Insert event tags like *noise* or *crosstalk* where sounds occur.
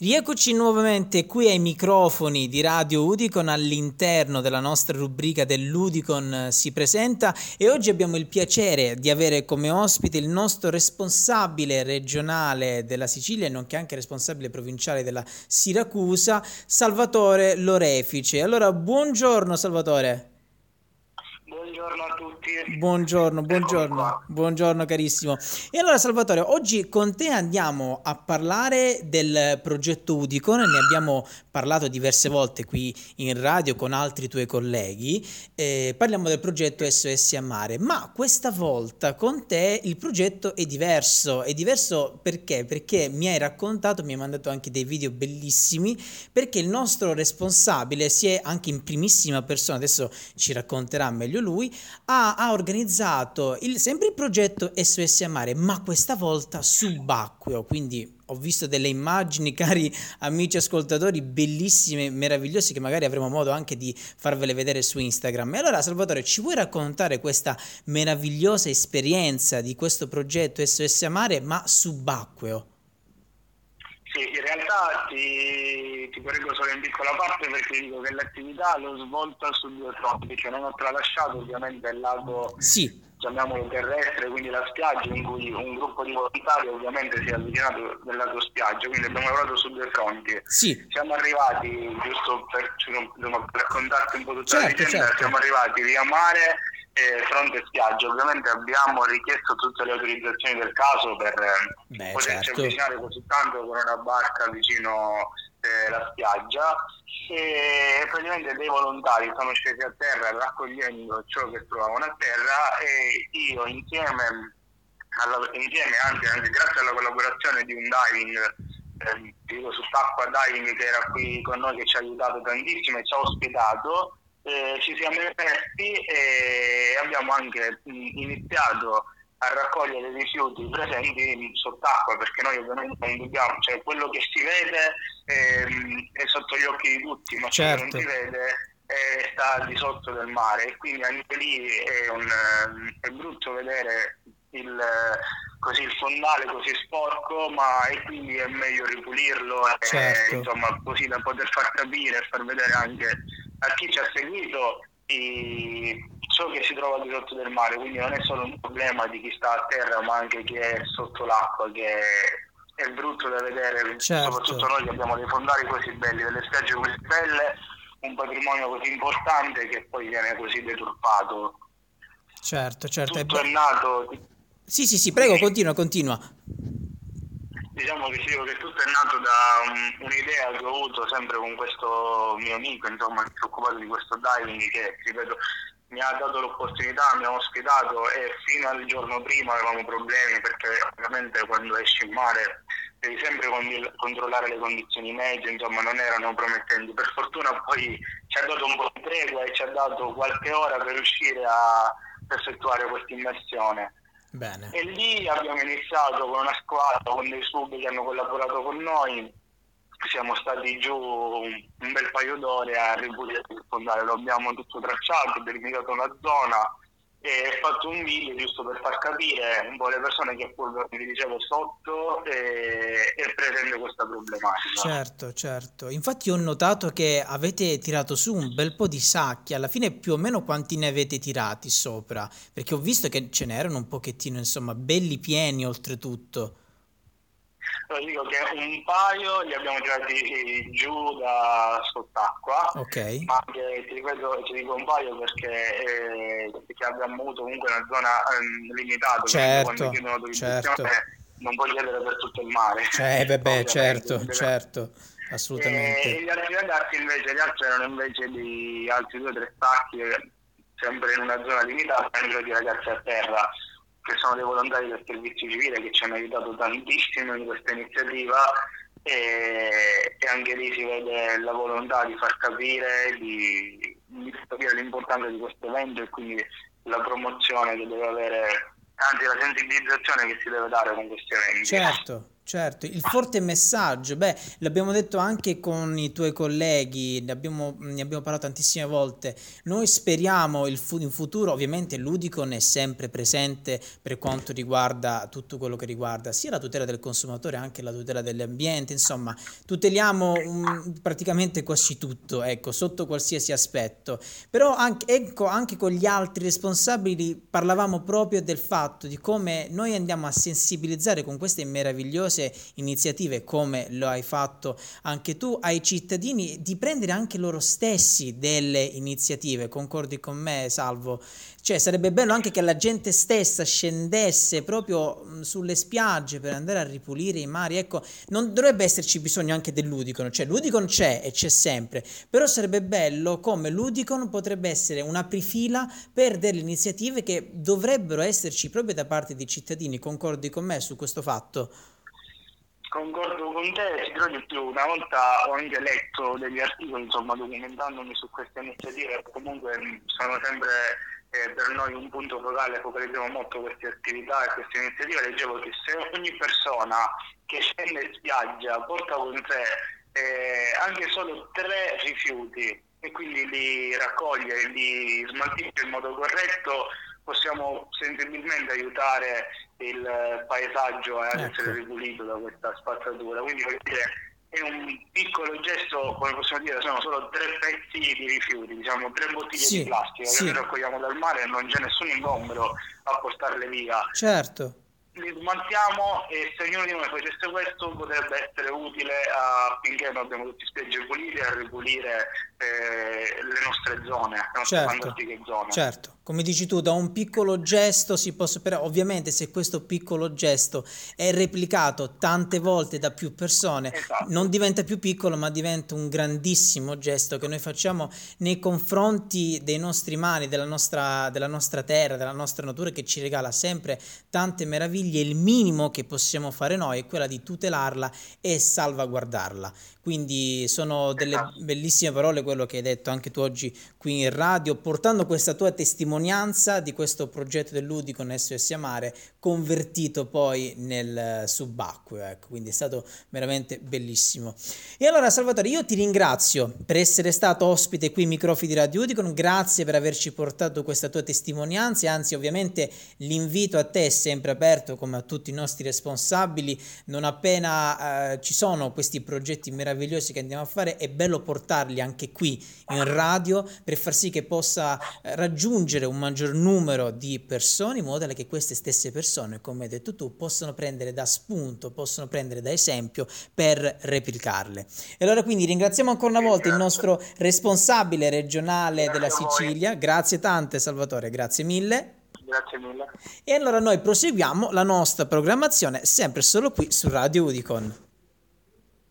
Rieccoci nuovamente qui ai microfoni di Radio Udicon all'interno della nostra rubrica dell'Udicon si presenta e oggi abbiamo il piacere di avere come ospite il nostro responsabile regionale della Sicilia e nonché anche responsabile provinciale della Siracusa, Salvatore Lorefice. Allora, buongiorno Salvatore. Buongiorno a tutti. Buongiorno, buongiorno, buongiorno carissimo. E allora Salvatore, oggi con te andiamo a parlare del progetto Udicon, ne abbiamo parlato diverse volte qui in radio con altri tuoi colleghi, eh, parliamo del progetto SOS a Mare, ma questa volta con te il progetto è diverso, è diverso perché? Perché mi hai raccontato, mi hai mandato anche dei video bellissimi, perché il nostro responsabile si è anche in primissima persona, adesso ci racconterà meglio lui, ha, ha organizzato il, sempre il progetto SOS a Mare, ma questa volta subacqueo, quindi ho visto delle immagini, *laughs* cari amici ascoltatori, bellissime, meravigliose, che magari avremo modo anche di farvele vedere su Instagram. E allora, Salvatore, ci vuoi raccontare questa meravigliosa esperienza di questo progetto SOS Amare, ma subacqueo? Realtà ti, ti correggo solo in piccola parte perché dico che l'attività l'ho svolta su due fronti, cioè non ho tralasciato ovviamente il lato, sì. chiamiamolo terrestre, quindi la spiaggia in cui un gruppo di volontari ovviamente si è avvicinato del lato spiaggia, quindi abbiamo lavorato su due fronti. Sì. Siamo arrivati, giusto per, per raccontarti un po' tutta certo, la vicenda, certo. siamo arrivati via mare eh, fronte spiaggia. Ovviamente abbiamo richiesto tutte le autorizzazioni del caso per Beh, poterci certo. avvicinare così tanto con una barca vicino eh, la spiaggia e praticamente dei volontari sono scesi a terra raccogliendo ciò che trovavano a terra e io insieme, alla, insieme anche, anche grazie alla collaborazione di un diving eh, dico sott'acqua diving che era qui con noi che ci ha aiutato tantissimo e ci ha ospitato eh, ci siamo immersi e abbiamo anche iniziato a raccogliere i rifiuti presenti sott'acqua perché noi ovviamente non dobbiamo, cioè quello che si vede ehm, è sotto gli occhi di tutti, ma certo. quello che non si vede è, sta di sotto del mare e quindi anche lì è, un, è brutto vedere il, così il fondale così sporco ma e quindi è meglio ripulirlo certo. e, insomma così da poter far capire e far vedere anche a chi ci ha seguito ciò che si trova di sotto del mare, quindi non è solo un problema di chi sta a terra, ma anche chi è sotto l'acqua, che è, è brutto da vedere, certo. soprattutto noi che abbiamo dei fondali così belli, delle spiagge così belle, un patrimonio così importante che poi viene così deturpato. Certo, certo. Tutto è, è nato... Sì, sì, sì, prego, continua, continua diciamo che, sì, che tutto è nato da un, un'idea che ho avuto sempre con questo mio amico, insomma, che si è occupato di questo diving che, ripeto, mi ha dato l'opportunità, mi ha ospitato e fino al giorno prima avevamo problemi perché ovviamente quando esci in mare devi sempre controllare le condizioni medie, insomma non erano promettenti. Per fortuna poi ci ha dato un po' di tregua e ci ha dato qualche ora per riuscire a effettuare questa immersione. Bene. E lì abbiamo iniziato con una squadra, con dei sub che hanno collaborato con noi. Siamo stati giù un bel paio d'ore a ripulire il fondale, lo abbiamo tutto tracciato, delimitato una zona e fatto un video giusto per far capire un po' le persone che pure vi dicevo sotto e, e presente questa problematica. Certo, certo. Infatti ho notato che avete tirato su un bel po' di sacchi, alla fine più o meno quanti ne avete tirati sopra? Perché ho visto che ce n'erano un pochettino, insomma, belli pieni oltretutto. Allora, dico che un paio li abbiamo tirati giù da sott'acqua, okay. ma anche, ti ripeto, ti dico un paio perché, eh, perché abbiamo avuto comunque una zona eh, limitata, certo, certo. non puoi chiedere per tutto il mare. Cioè, beh, certo, certo, assolutamente. E, gli altri ragazzi invece, gli altri erano invece di altri due o tre stacchi, sempre in una zona limitata, erano di ragazzi a terra che sono dei volontari del servizio civile che ci hanno aiutato tantissimo in questa iniziativa e, e anche lì si vede la volontà di far capire, di, di capire l'importanza di questo evento e quindi la promozione che deve avere, anzi la sensibilizzazione che si deve dare con questi eventi. Certo, Certo, il forte messaggio, beh, l'abbiamo detto anche con i tuoi colleghi, ne abbiamo, ne abbiamo parlato tantissime volte, noi speriamo il fu- in futuro, ovviamente l'Udicon è sempre presente per quanto riguarda tutto quello che riguarda sia la tutela del consumatore, anche la tutela dell'ambiente, insomma, tuteliamo um, praticamente quasi tutto, ecco, sotto qualsiasi aspetto, però anche, ecco, anche con gli altri responsabili parlavamo proprio del fatto di come noi andiamo a sensibilizzare con queste meravigliose numerose iniziative come lo hai fatto anche tu ai cittadini di prendere anche loro stessi delle iniziative. Concordi con me, Salvo? Cioè sarebbe bello anche che la gente stessa scendesse proprio sulle spiagge per andare a ripulire i mari. Ecco, non dovrebbe esserci bisogno anche dell'Udicon, cioè l'Udicon c'è e c'è sempre, però sarebbe bello come l'Udicon potrebbe essere un'aprifila per delle iniziative che dovrebbero esserci proprio da parte dei cittadini. Concordi con me su questo fatto? Concordo con te, ti di più, una volta ho anche letto degli articoli, insomma, documentandomi su queste iniziative, comunque sono sempre eh, per noi un punto focale, focalizziamo molto queste attività e queste iniziative, leggevo che se ogni persona che scende in spiaggia porta con sé eh, anche solo tre rifiuti e quindi li raccoglie e li smaltisce in modo corretto, possiamo sensibilmente aiutare il paesaggio ad ecco. essere ripulito da questa spazzatura. Quindi dire, è un piccolo gesto, come possiamo dire, sono solo tre pezzi di rifiuti, diciamo tre bottiglie sì, di plastica sì. che noi raccogliamo dal mare e non c'è nessun ingombro a portarle via. Certo li smaltiamo e se ognuno di noi facesse questo potrebbe essere utile affinché noi abbiamo tutti spiagge pulite a ripulire eh, le nostre zone, le nostre certo, zone. Certo, come dici tu, da un piccolo gesto si può però ovviamente se questo piccolo gesto è replicato tante volte da più persone, esatto. non diventa più piccolo ma diventa un grandissimo gesto che noi facciamo nei confronti dei nostri mari, della nostra, della nostra terra, della nostra natura che ci regala sempre tante meraviglie, il minimo che possiamo fare noi è quella di tutelarla e salvaguardarla. Quindi sono delle esatto. bellissime parole quello che hai detto anche tu oggi qui in radio, portando questa tua testimonianza di questo progetto dell'Udi con SOS Amare convertito poi nel subacqueo, ecco, quindi è stato veramente bellissimo. E allora Salvatore, io ti ringrazio per essere stato ospite qui ai microfoni di Radio Udicon, grazie per averci portato questa tua testimonianza anzi ovviamente l'invito a te è sempre aperto come a tutti i nostri responsabili, non appena eh, ci sono questi progetti meravigliosi che andiamo a fare, è bello portarli anche qui in radio per far sì che possa eh, raggiungere un maggior numero di persone in modo tale che queste stesse persone, come hai detto tu, possano prendere da spunto, possono prendere da esempio per replicarle. E allora quindi ringraziamo ancora una volta il nostro responsabile regionale della Sicilia, grazie tante Salvatore, grazie mille. Grazie mille. E allora noi proseguiamo la nostra programmazione sempre solo qui su Radio Udicon.